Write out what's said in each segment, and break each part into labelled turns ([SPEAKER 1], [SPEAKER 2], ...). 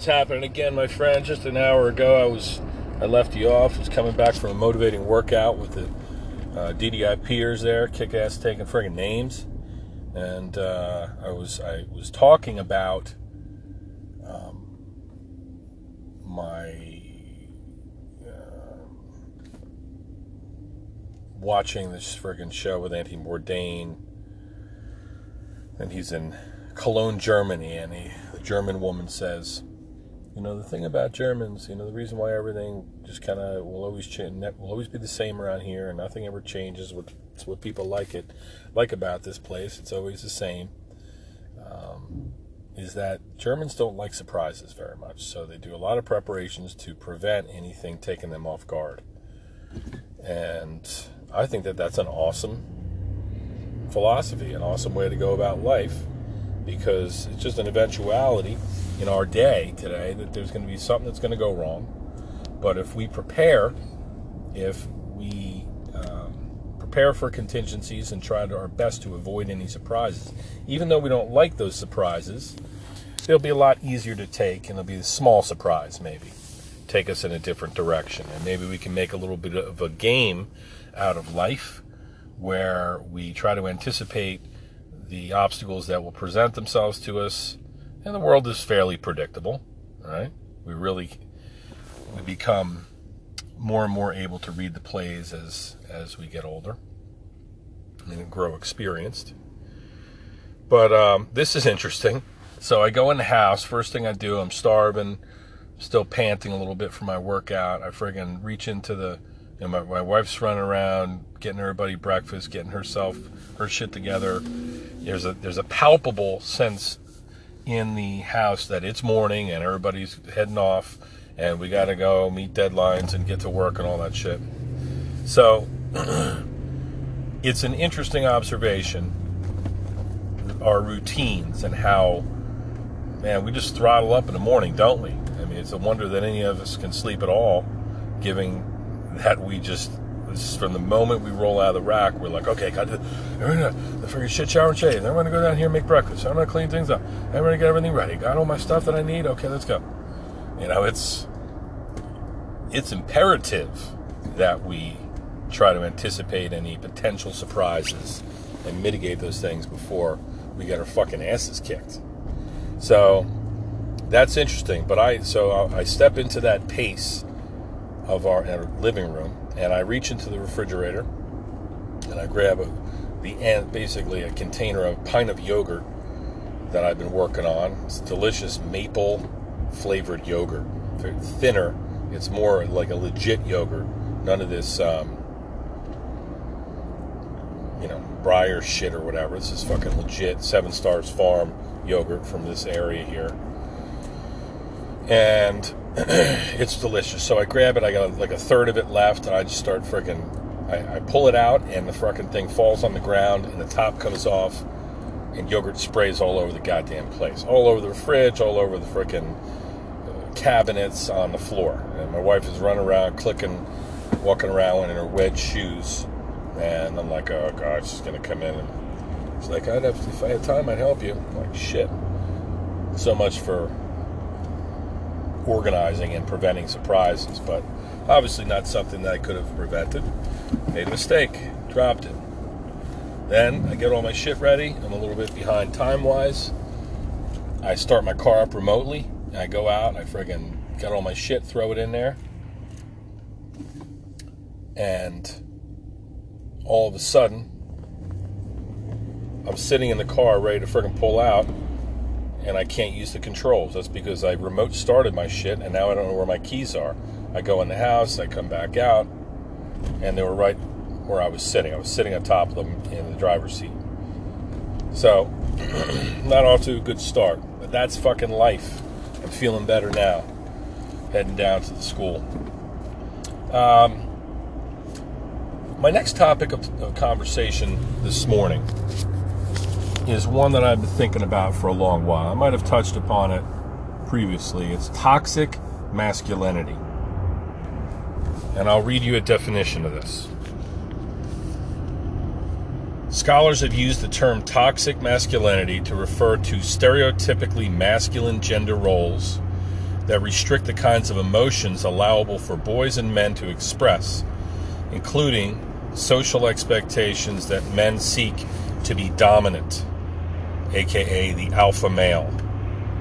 [SPEAKER 1] What's happening again, my friend? Just an hour ago, I was I left you off. Was coming back from a motivating workout with the uh, DDI peers there, kick ass taking friggin' names, and uh, I was I was talking about um, my uh, watching this friggin' show with Anthony Bourdain, and he's in Cologne, Germany, and he, the German woman says, "You know, the thing about Germans, you know, the reason why everything just kind of will always change, will always be the same around here, and nothing ever changes. What what people like it like about this place. It's always the same. Um, is that Germans don't like surprises very much, so they do a lot of preparations to prevent anything taking them off guard. And I think that that's an awesome philosophy, an awesome way to go about life because it's just an eventuality in our day today that there's going to be something that's going to go wrong. But if we prepare, if we um, prepare for contingencies and try to our best to avoid any surprises, even though we don't like those surprises, they'll be a lot easier to take and it'll be a small surprise maybe take us in a different direction and maybe we can make a little bit of a game out of life where we try to anticipate the obstacles that will present themselves to us. And the world is fairly predictable, right? We really we become more and more able to read the plays as as we get older and grow experienced. But um, this is interesting. So I go in the house. First thing I do, I'm starving, still panting a little bit from my workout. I friggin' reach into the you know, my, my wife's running around getting everybody breakfast, getting herself her shit together. There's a there's a palpable sense in the house that it's morning and everybody's heading off and we got to go meet deadlines and get to work and all that shit. So it's an interesting observation our routines and how man we just throttle up in the morning, don't we? I mean, it's a wonder that any of us can sleep at all, given that we just from the moment we roll out of the rack, we're like, okay, got to the freaking shit shower and shave. I'm gonna go down here and make breakfast. I'm gonna clean things up. I'm gonna get everything ready. Got all my stuff that I need. Okay, let's go. You know, it's it's imperative that we try to anticipate any potential surprises and mitigate those things before we get our fucking asses kicked. So that's interesting. But I so I step into that pace of our, our living room, and I reach into the refrigerator and I grab a, the basically a container of pint of yogurt that I've been working on. It's delicious maple flavored yogurt, thinner. It's more like a legit yogurt. None of this, um, you know, Breyers shit or whatever. This is fucking legit Seven Stars Farm yogurt from this area here, and it's delicious. So I grab it. I got like a third of it left, and I just start freaking. I, I, pull it out, and the freaking thing falls on the ground, and the top comes off, and yogurt sprays all over the goddamn place, all over the fridge, all over the freaking uh, cabinets, on the floor. And my wife is running around, clicking, walking around in her wedge shoes, and I'm like, oh god, she's gonna come in, and she's like, I'd have, if I had time, I'd help you. I'm like shit. So much for organizing and preventing surprises, but obviously not something that I could have prevented. Made a mistake, dropped it. Then I get all my shit ready. I'm a little bit behind time wise. I start my car up remotely. And I go out, I friggin' got all my shit, throw it in there. And all of a sudden, I'm sitting in the car ready to friggin' pull out and I can't use the controls. That's because I remote started my shit and now I don't know where my keys are. I go in the house, I come back out, and they were right where I was sitting. I was sitting on top of them in the driver's seat. So, not off to a good start, but that's fucking life. I'm feeling better now, heading down to the school. Um, my next topic of, of conversation this morning is one that I've been thinking about for a long while. I might have touched upon it previously. It's toxic masculinity. And I'll read you a definition of this. Scholars have used the term toxic masculinity to refer to stereotypically masculine gender roles that restrict the kinds of emotions allowable for boys and men to express, including social expectations that men seek to be dominant, aka the alpha male,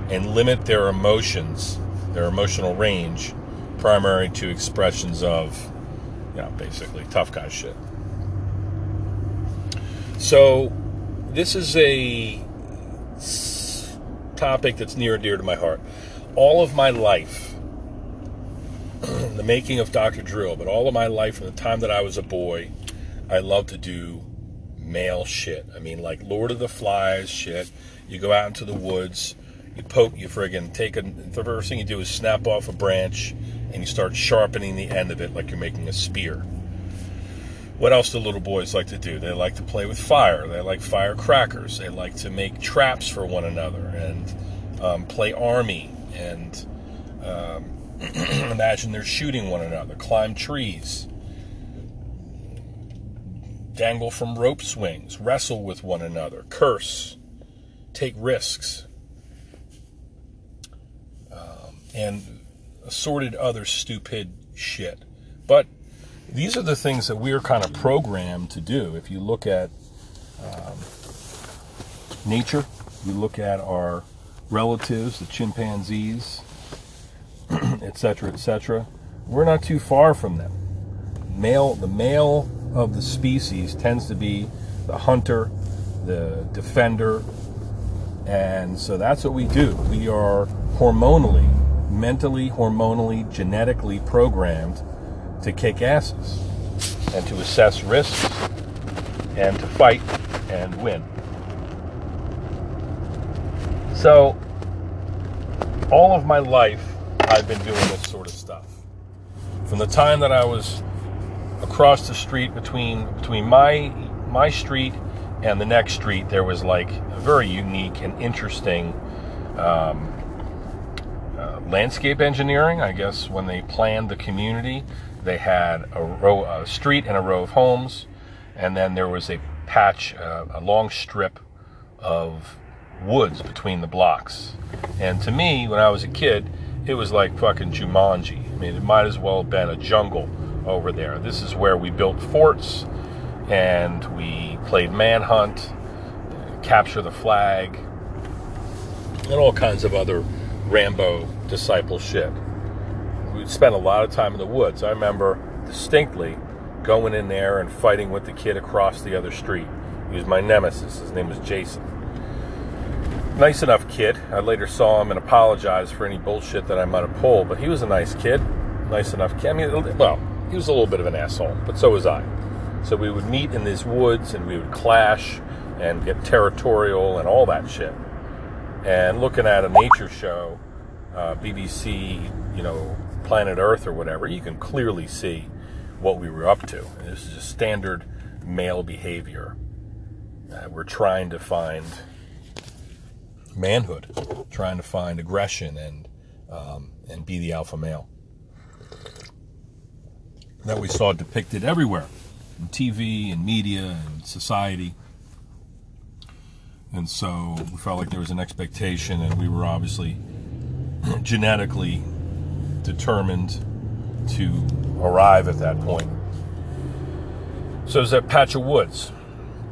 [SPEAKER 1] and limit their emotions, their emotional range, primary to expressions of, you know, basically tough guy shit. So, this is a topic that's near and dear to my heart. All of my life, the making of Dr. Drill, but all of my life from the time that I was a boy, I love to do male shit. I mean, like Lord of the Flies shit. You go out into the woods, you poke, you friggin' take a. The first thing you do is snap off a branch and you start sharpening the end of it like you're making a spear. What else do little boys like to do? They like to play with fire. They like firecrackers. They like to make traps for one another and um, play army and um, imagine they're shooting one another, climb trees, dangle from rope swings, wrestle with one another, curse, take risks, um, and assorted other stupid shit. But these are the things that we're kind of programmed to do. If you look at um, nature, you look at our relatives, the chimpanzees, etc., etc., we're not too far from them. Male, the male of the species tends to be the hunter, the defender, and so that's what we do. We are hormonally, mentally, hormonally, genetically programmed to kick asses and to assess risks and to fight and win. So, all of my life, I've been doing this sort of stuff. From the time that I was across the street between between my my street and the next street, there was like a very unique and interesting um, uh, landscape engineering. I guess when they planned the community, they had a row, a street and a row of homes, and then there was a patch, uh, a long strip of woods between the blocks. And to me, when I was a kid, it was like fucking Jumanji. I mean, it might as well have been a jungle over there. This is where we built forts and we played manhunt, capture the flag, and all kinds of other Rambo discipleship. We spent a lot of time in the woods. I remember distinctly going in there and fighting with the kid across the other street. He was my nemesis. His name was Jason. Nice enough kid. I later saw him and apologized for any bullshit that I might have pulled, but he was a nice kid. Nice enough kid. I mean, well, he was a little bit of an asshole, but so was I. So we would meet in these woods and we would clash and get territorial and all that shit. And looking at a nature show, uh, BBC, you know, Planet Earth or whatever, you can clearly see what we were up to. This is just standard male behavior. Uh, we're trying to find manhood, trying to find aggression and um, and be the alpha male. That we saw depicted everywhere, in TV and media and society. And so we felt like there was an expectation, and we were obviously genetically determined to arrive at that point. So there's that patch of woods.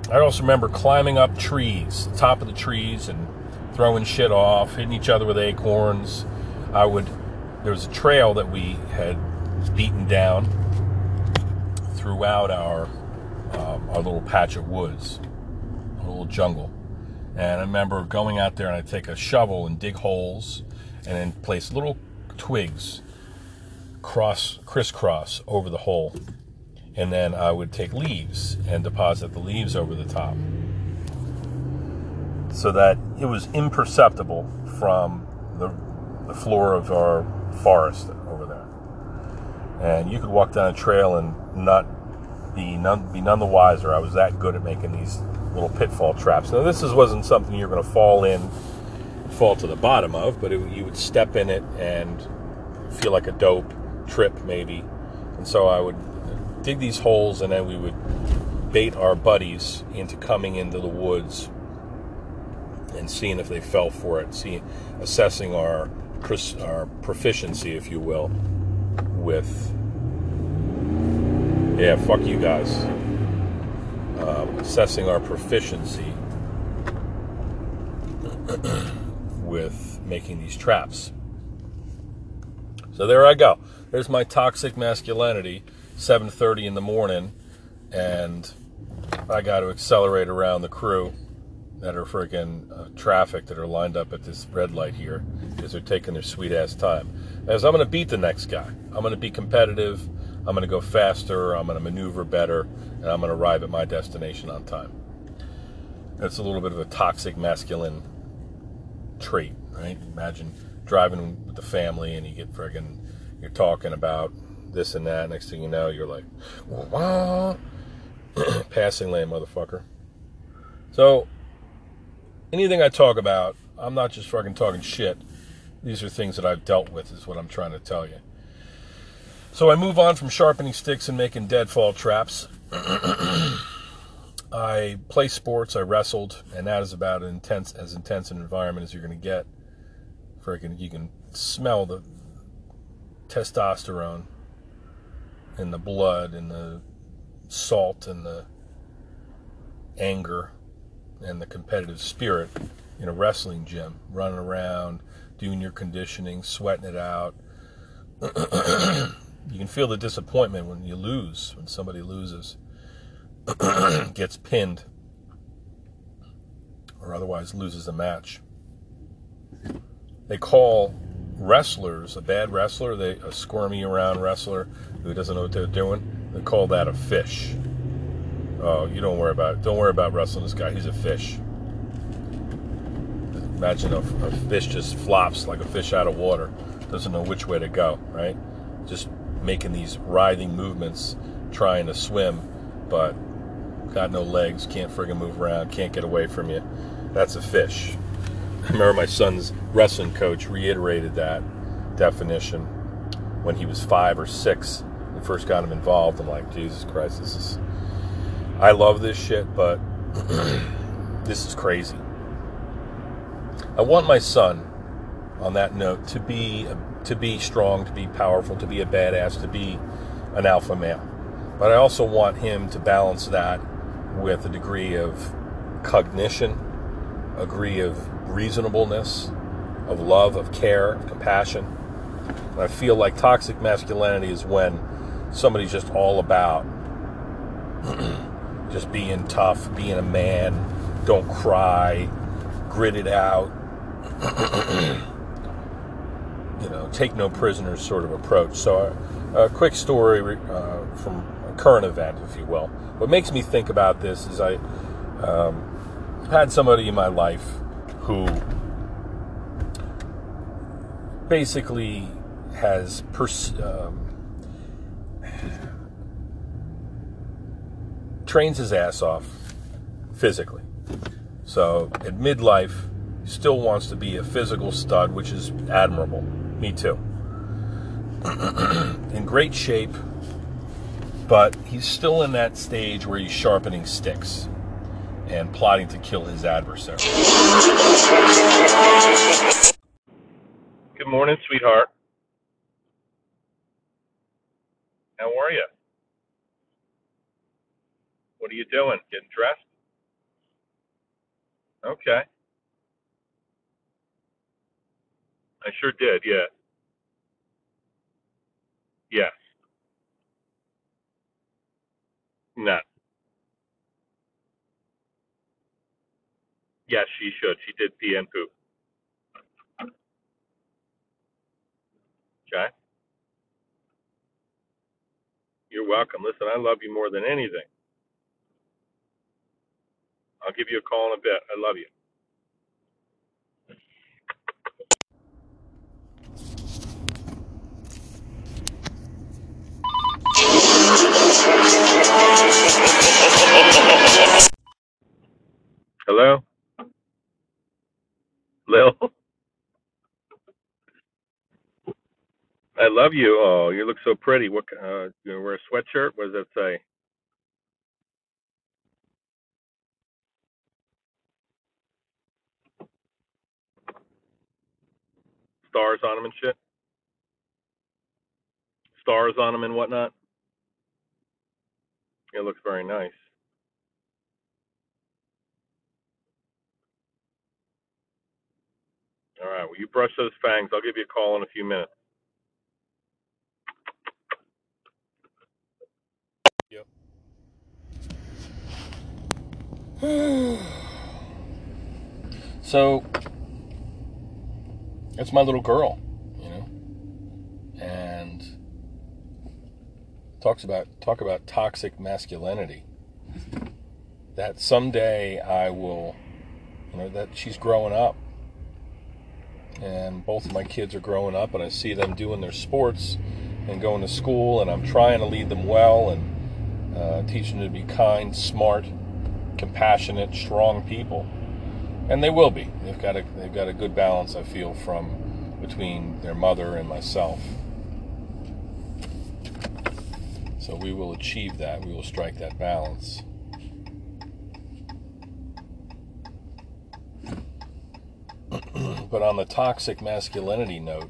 [SPEAKER 1] I also remember climbing up trees, the top of the trees, and throwing shit off, hitting each other with acorns. I would. There was a trail that we had beaten down throughout our um, our little patch of woods, a little jungle. And I remember going out there and I'd take a shovel and dig holes and then place little twigs cross crisscross over the hole. And then I would take leaves and deposit the leaves over the top so that it was imperceptible from the, the floor of our forest over there. And you could walk down a trail and not be none, be none the wiser. I was that good at making these little pitfall traps. Now, this is, wasn't something you're going to fall in, fall to the bottom of, but it, you would step in it and feel like a dope, trip maybe. And so I would dig these holes and then we would bait our buddies into coming into the woods and seeing if they fell for it, see, assessing our our proficiency, if you will, with yeah, fuck you guys, uh, assessing our proficiency with making these traps. So there I go. There's my toxic masculinity, 7:30 in the morning, and I got to accelerate around the crew that are freaking uh, traffic that are lined up at this red light here because they're taking their sweet ass time. As I'm going to beat the next guy. I'm going to be competitive. I'm going to go faster. I'm going to maneuver better, and I'm going to arrive at my destination on time. That's a little bit of a toxic masculine trait, right? Imagine driving with the family and you get friggin' you're talking about this and that. Next thing you know, you're like, wow, passing lane, motherfucker. So anything I talk about, I'm not just fucking talking shit. These are things that I've dealt with, is what I'm trying to tell you. So I move on from sharpening sticks and making deadfall traps. I play sports. I wrestled, and that is about as intense as intense an environment as you're going to get. Freaking, you can smell the testosterone in the blood and the salt and the anger and the competitive spirit in a wrestling gym, running around, doing your conditioning, sweating it out. you can feel the disappointment when you lose, when somebody loses, gets pinned, or otherwise loses a match. They call wrestlers a bad wrestler, they a squirmy around wrestler who doesn't know what they're doing. They call that a fish. Oh, you don't worry about it. Don't worry about wrestling this guy. He's a fish. Imagine a, a fish just flops like a fish out of water. Doesn't know which way to go, right? Just making these writhing movements, trying to swim, but got no legs, can't friggin' move around, can't get away from you. That's a fish. I remember my son's wrestling coach reiterated that definition when he was five or six and first got him involved. I'm like, Jesus Christ, this is I love this shit, but this is crazy. I want my son, on that note, to be to be strong, to be powerful, to be a badass, to be an alpha male. But I also want him to balance that with a degree of cognition, a degree of reasonableness, of love, of care, of compassion. And I feel like toxic masculinity is when somebody's just all about just being tough, being a man, don't cry, grit it out, you know, take no prisoners sort of approach. So, a, a quick story uh, from a current event, if you will. What makes me think about this is I um, had somebody in my life who basically has pers- um, trains his ass off physically. So at midlife, still wants to be a physical stud, which is admirable. Me too. in great shape, but he's still in that stage where he's sharpening sticks and plotting to kill his adversary. Good morning, sweetheart. How are you? What are you doing? Getting dressed? Okay. I sure did, yeah. Yes. No. Yes, she should. She did pee and poop. Okay. You're welcome. Listen, I love you more than anything. I'll give you a call in a bit. I love you. Hello? Lil? I love you. Oh, you look so pretty. What? Uh, you wear a sweatshirt? What does that say? stars on them and shit? Stars on them and whatnot. It looks very nice. All right. Well, you brush those fangs. I'll give you a call in a few minutes. Yep. so it's my little girl, you know, and talks about talk about toxic masculinity. That someday I will, you know, that she's growing up and both of my kids are growing up and I see them doing their sports and going to school and I'm trying to lead them well and uh, teach them to be kind, smart, compassionate, strong people. And they will be. They've got a they've got a good balance I feel from between their mother and myself. So we will achieve that. We will strike that balance. but on the toxic masculinity note,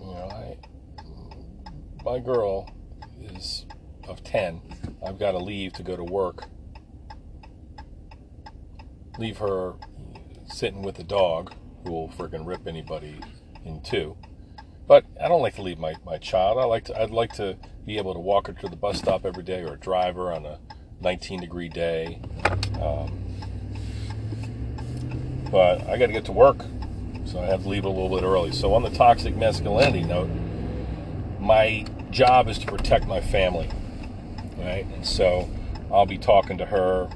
[SPEAKER 1] you know, I, my girl is of 10. I've got to leave to go to work. Leave her sitting with the dog, who will freaking rip anybody in two. But I don't like to leave my, my child. I like to I'd like to be able to walk her to the bus stop every day or drive her on a 19 degree day. Um, but I got to get to work, so I have to leave a little bit early. So on the toxic masculinity note, my job is to protect my family, right? And so I'll be talking to her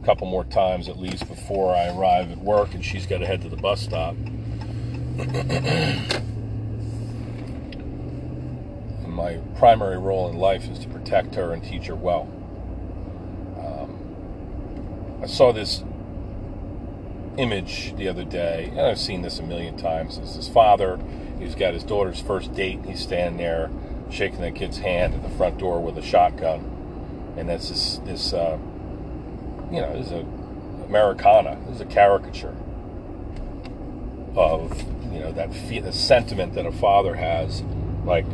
[SPEAKER 1] a couple more times at least before I arrive at work, and she's got to head to the bus stop. my primary role in life is to protect her and teach her well. Um, I saw this image the other day, and I've seen this a million times. It's his father. He's got his daughter's first date. And he's standing there shaking that kid's hand at the front door with a shotgun, and that's this this uh, you know is a Americana. This is a caricature of you know that the sentiment that a father has, like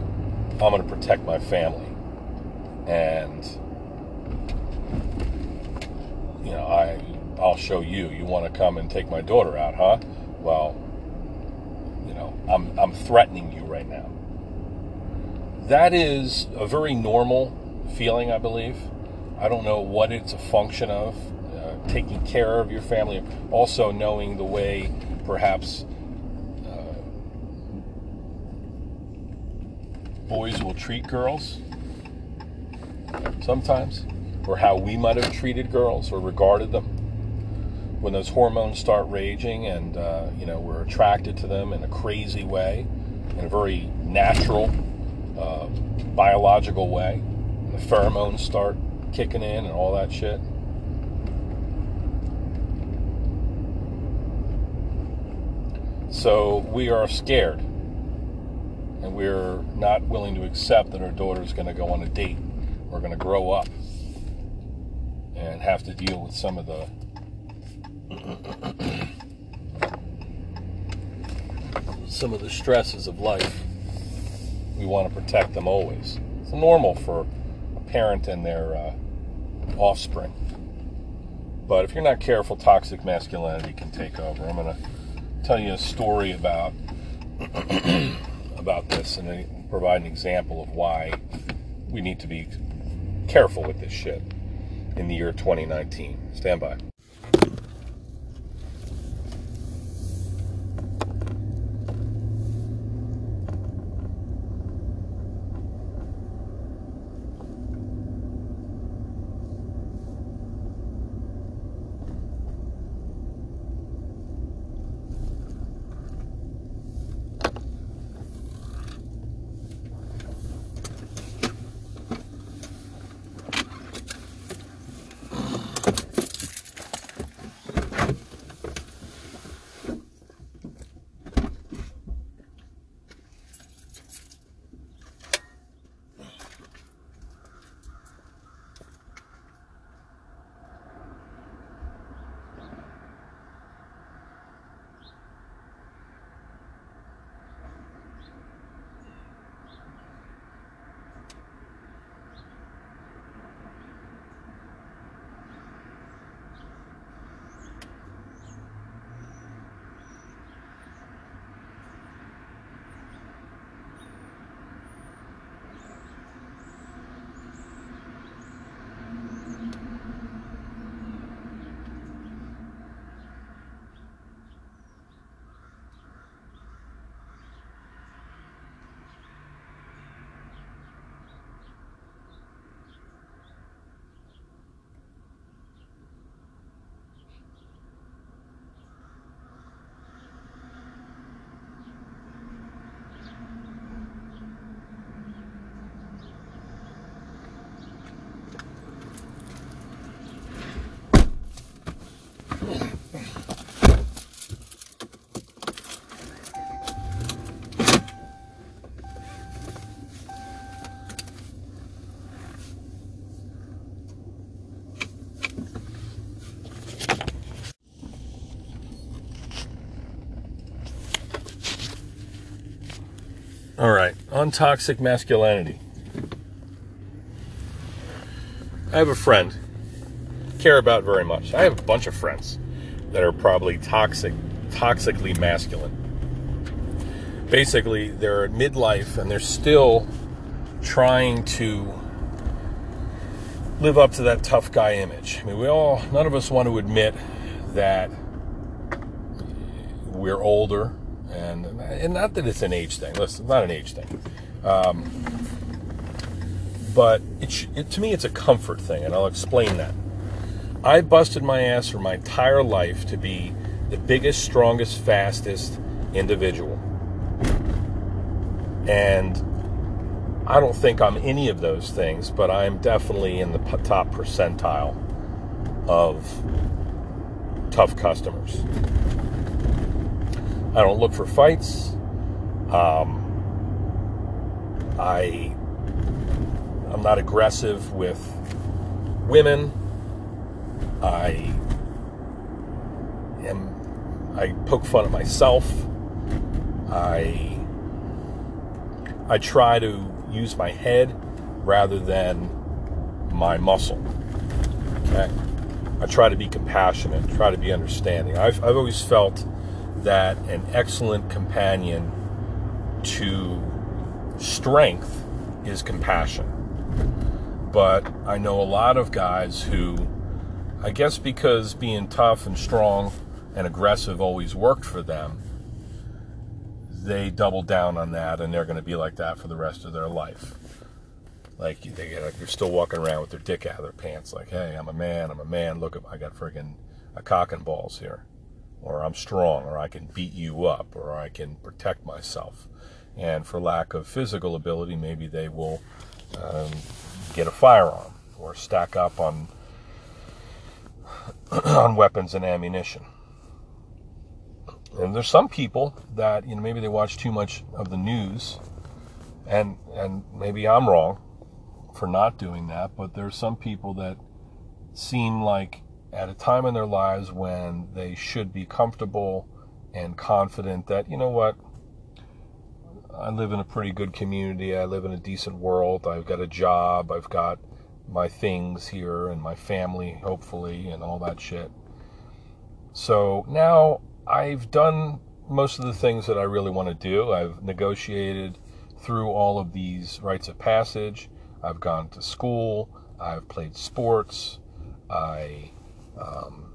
[SPEAKER 1] I'm going to protect my family, and you know I I'll show you. You want to come and take my daughter out, huh? Well, you know, I'm, I'm threatening you right now. That is a very normal feeling, I believe. I don't know what it's a function of. Uh, taking care of your family, also knowing the way perhaps uh, boys will treat girls sometimes, or how we might have treated girls or regarded them when those hormones start raging and uh, you know we're attracted to them in a crazy way, in a very natural, uh, biological way, the pheromones start kicking in and all that shit. So we are scared, and we're not willing to accept that our daughter is going to go on a date. We're going to grow up and have to deal with some of the some of the stresses of life. We want to protect them always. It's normal for a parent and their uh, offspring. But if you're not careful, toxic masculinity can take over. I'm going to tell you a story about about this and provide an example of why we need to be careful with this shit in the year 2019. Stand by. Right, on toxic masculinity. I have a friend, care about very much. I have a bunch of friends that are probably toxic, toxically masculine. Basically, they're at midlife and they're still trying to live up to that tough guy image. I mean, we all, none of us want to admit that we're older, and not that it's an age thing. Listen, not an age thing. Um, but it, it, to me, it's a comfort thing, and I'll explain that. I busted my ass for my entire life to be the biggest, strongest, fastest individual. And I don't think I'm any of those things, but I'm definitely in the top percentile of tough customers. I don't look for fights. Um, I I'm not aggressive with women. I am I poke fun at myself. I I try to use my head rather than my muscle. Okay? I try to be compassionate, try to be understanding. I've, I've always felt that an excellent companion to strength is compassion. But I know a lot of guys who, I guess because being tough and strong and aggressive always worked for them, they double down on that and they're going to be like that for the rest of their life. Like they get, like they're still walking around with their dick out of their pants, like, "Hey, I'm a man. I'm a man. Look, I got friggin' a cock and balls here, or I'm strong, or I can beat you up, or I can protect myself." And for lack of physical ability, maybe they will um, get a firearm or stack up on on weapons and ammunition. And there's some people that you know maybe they watch too much of the news, and and maybe I'm wrong for not doing that, but there's some people that seem like at a time in their lives when they should be comfortable and confident that you know what I live in a pretty good community. I live in a decent world. I've got a job. I've got my things here and my family, hopefully, and all that shit. So now I've done most of the things that I really want to do. I've negotiated through all of these rites of passage. I've gone to school. I've played sports. I um,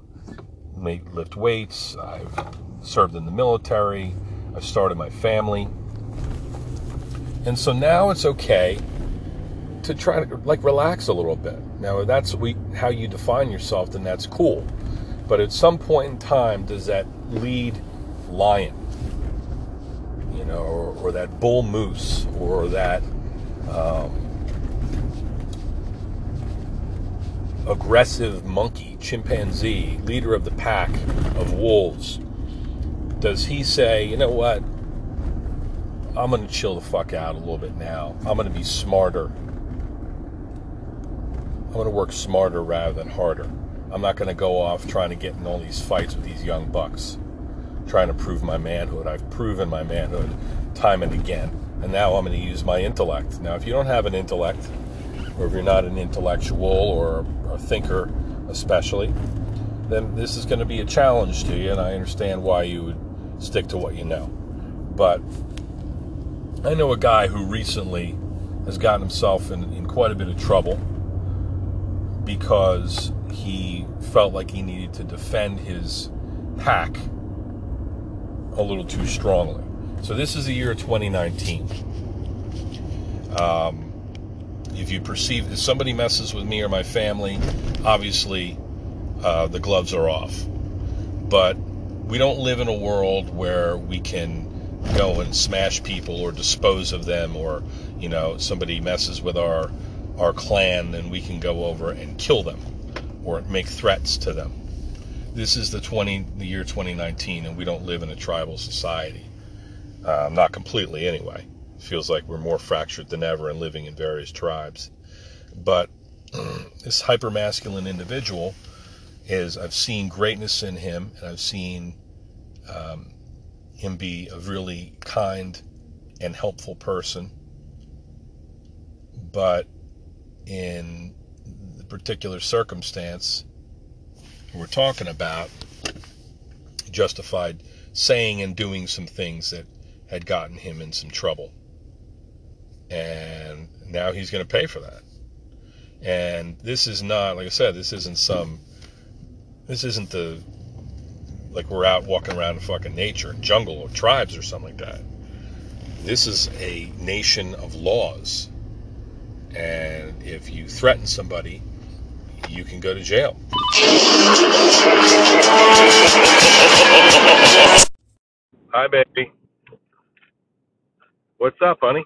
[SPEAKER 1] lift weights. I've served in the military. I've started my family. And so now it's okay to try to like relax a little bit. Now, that's we, how you define yourself, then that's cool. But at some point in time, does that lead lion, you know, or, or that bull moose, or that um, aggressive monkey, chimpanzee, leader of the pack of wolves? Does he say, you know what? I'm going to chill the fuck out a little bit now. I'm going to be smarter. I'm going to work smarter rather than harder. I'm not going to go off trying to get in all these fights with these young bucks, trying to prove my manhood. I've proven my manhood time and again. And now I'm going to use my intellect. Now, if you don't have an intellect, or if you're not an intellectual or a thinker, especially, then this is going to be a challenge to you, and I understand why you would stick to what you know. But I know a guy who recently has gotten himself in, in quite a bit of trouble because he felt like he needed to defend his pack a little too strongly. So this is the year 2019. Um, if you perceive if somebody messes with me or my family, obviously uh, the gloves are off. But we don't live in a world where we can go and smash people or dispose of them or you know somebody messes with our our clan then we can go over and kill them or make threats to them. This is the 20 the year 2019 and we don't live in a tribal society. Uh, not completely anyway. It feels like we're more fractured than ever and living in various tribes. But this hyper masculine individual is i've seen greatness in him and i've seen um, him be a really kind and helpful person. But in the particular circumstance we're talking about, justified saying and doing some things that had gotten him in some trouble. And now he's going to pay for that. And this is not, like I said, this isn't some, this isn't the, like we're out walking around in fucking nature, jungle or tribes or something like that. This is a nation of laws. And if you threaten somebody, you can go to jail. Hi, baby. What's up, honey?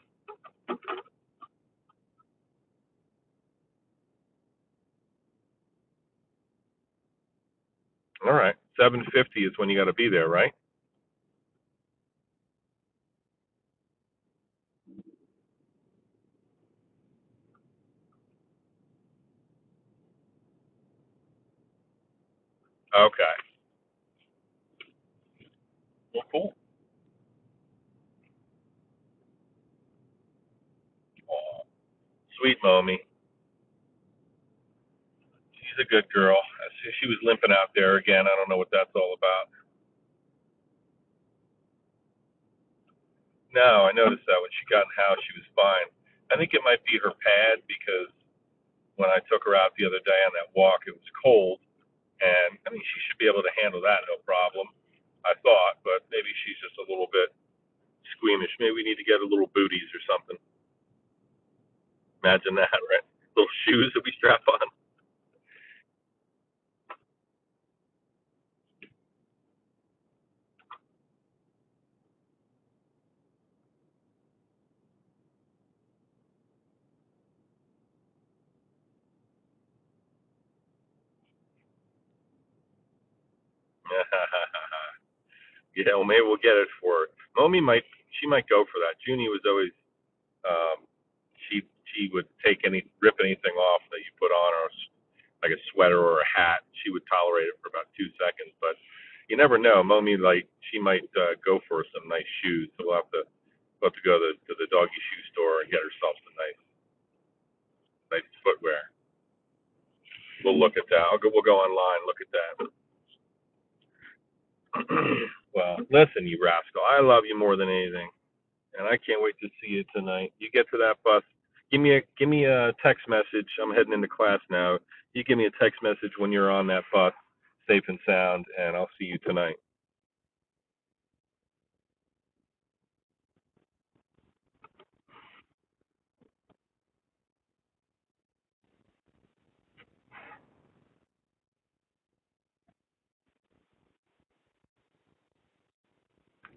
[SPEAKER 1] All right. 750 is when you got to be there, right? Okay. Well, cool. Sweet mommy. She's a good girl. She was limping out there again. I don't know what that's all about. No, I noticed that when she got in the house, she was fine. I think it might be her pad because when I took her out the other day on that walk, it was cold, and I mean she should be able to handle that no problem. I thought, but maybe she's just a little bit squeamish. Maybe we need to get her little booties or something. Imagine that, right? Little shoes that we strap on. yeah, well, maybe we'll get it for her. Momi might, she might go for that. Junie was always, um, she she would take any, rip anything off that you put on her, like a sweater or a hat. She would tolerate it for about two seconds, but you never know. Momi, like, she might uh, go for some nice shoes. So we'll have to, we'll have to go to, to the doggy shoe store and get herself some nice, nice footwear. We'll look at that. I'll go, we'll go online, look at that. Well, listen, you rascal. I love you more than anything, and I can't wait to see you tonight. You get to that bus. Give me a give me a text message. I'm heading into class now. You give me a text message when you're on that bus, safe and sound, and I'll see you tonight.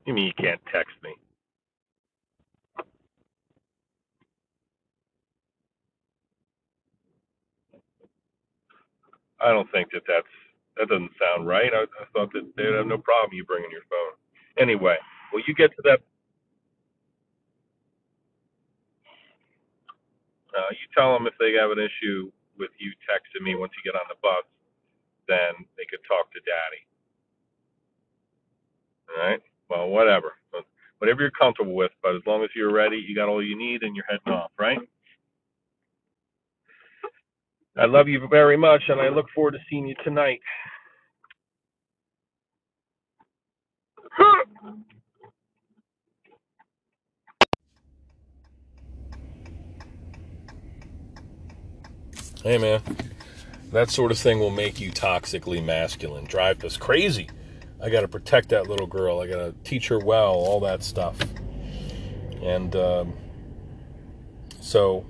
[SPEAKER 1] You mean you can't text me? I don't think that that's that doesn't sound right. I, I thought that they'd have no problem you bringing your phone. Anyway, well, you get to that. Uh, you tell them if they have an issue with you texting me once you get on the bus, then they could talk to Daddy. All right. Well, whatever. Whatever you're comfortable with, but as long as you're ready, you got all you need, and you're heading off, right? I love you very much, and I look forward to seeing you tonight. Hey, man. That sort of thing will make you toxically masculine, drive us crazy. I got to protect that little girl. I got to teach her well, all that stuff. And um, so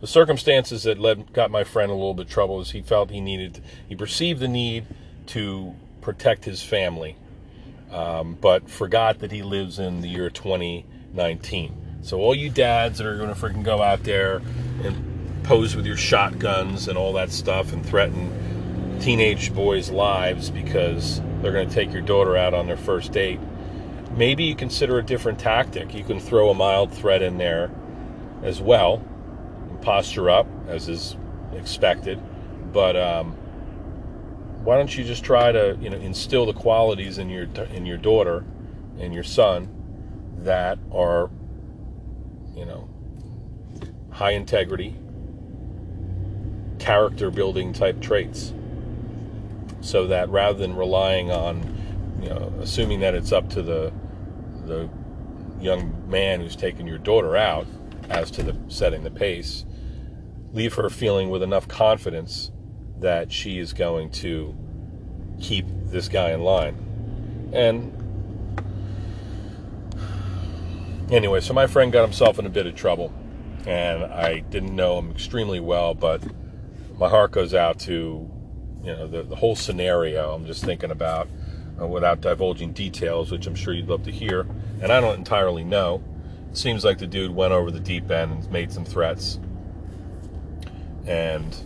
[SPEAKER 1] the circumstances that led got my friend a little bit trouble is he felt he needed, he perceived the need to protect his family, um, but forgot that he lives in the year 2019. So all you dads that are going to freaking go out there and pose with your shotguns and all that stuff and threaten teenage boys' lives because they're going to take your daughter out on their first date. Maybe you consider a different tactic. You can throw a mild threat in there as well, and posture up as is expected. But um, why don't you just try to you know instill the qualities in your in your daughter and your son that are you know, high integrity, character building type traits. So that rather than relying on, you know, assuming that it's up to the the young man who's taken your daughter out as to the setting the pace, leave her feeling with enough confidence that she is going to keep this guy in line. And anyway, so my friend got himself in a bit of trouble, and I didn't know him extremely well, but my heart goes out to you know the, the whole scenario. I'm just thinking about uh, without divulging details, which I'm sure you'd love to hear, and I don't entirely know. It seems like the dude went over the deep end and made some threats, and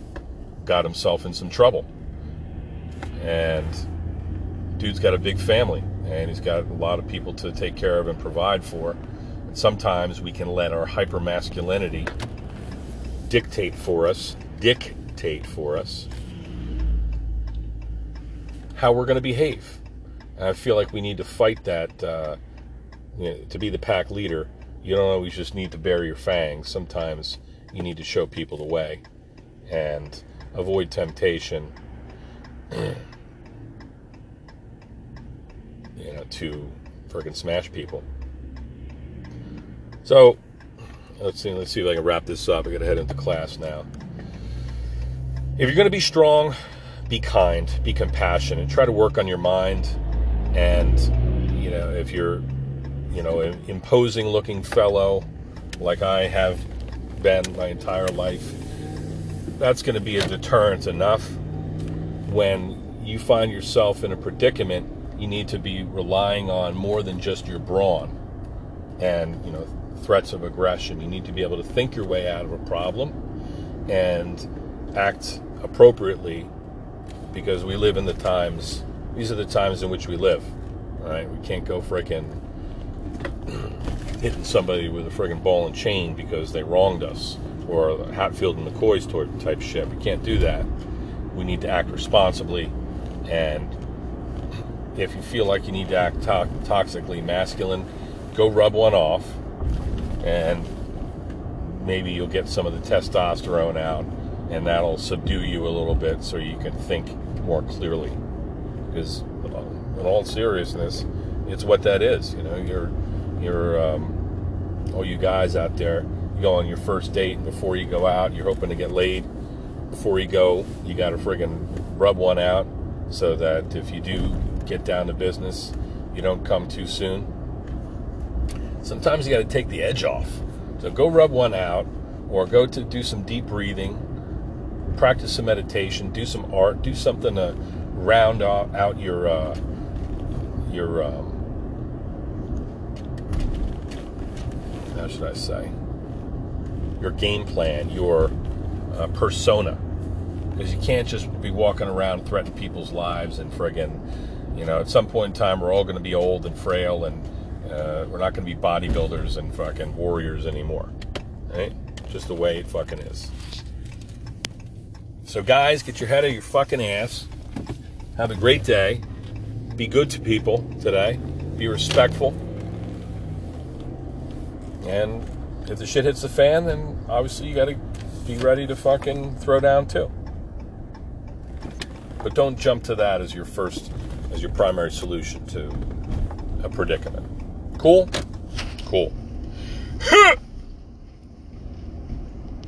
[SPEAKER 1] got himself in some trouble. And dude's got a big family, and he's got a lot of people to take care of and provide for. And sometimes we can let our hyper masculinity dictate for us, dictate for us how we're going to behave. And I feel like we need to fight that. Uh, you know, to be the pack leader, you don't always just need to bare your fangs. Sometimes you need to show people the way and avoid temptation. you know, to freaking smash people. So let's see. Let's see if I can wrap this up. I got to head into class now. If you're going to be strong, be kind, be compassionate, try to work on your mind, and you know if you're, you know, an imposing looking fellow like I have been my entire life, that's going to be a deterrent enough when you find yourself in a predicament you need to be relying on more than just your brawn and you know threats of aggression. You need to be able to think your way out of a problem and act appropriately because we live in the times these are the times in which we live right? We can't go freaking hitting somebody with a friggin' ball and chain because they wronged us or Hatfield and McCoy's type shit. We can't do that. We need to act responsibly. And if you feel like you need to act to- toxically masculine, go rub one off, and maybe you'll get some of the testosterone out, and that'll subdue you a little bit so you can think more clearly. Because in all seriousness, it's what that is. You know, you're you're um, all you guys out there. You go on your first date, and before you go out, you're hoping to get laid. Before you go, you got to friggin' rub one out so that if you do get down to business, you don't come too soon. Sometimes you got to take the edge off. So go rub one out or go to do some deep breathing, practice some meditation, do some art, do something to round out your uh, your um, how should I say? Your game plan, your uh, persona. Because you can't just be walking around threatening people's lives and friggin' you know at some point in time we're all going to be old and frail and uh, we're not going to be bodybuilders and fucking warriors anymore right? Just the way it fucking is so guys get your head out of your fucking ass have a great day be good to people today be respectful and if the shit hits the fan then obviously you got to be ready to fucking throw down too but don't jump to that as your first, as your primary solution to a predicament. Cool? Cool.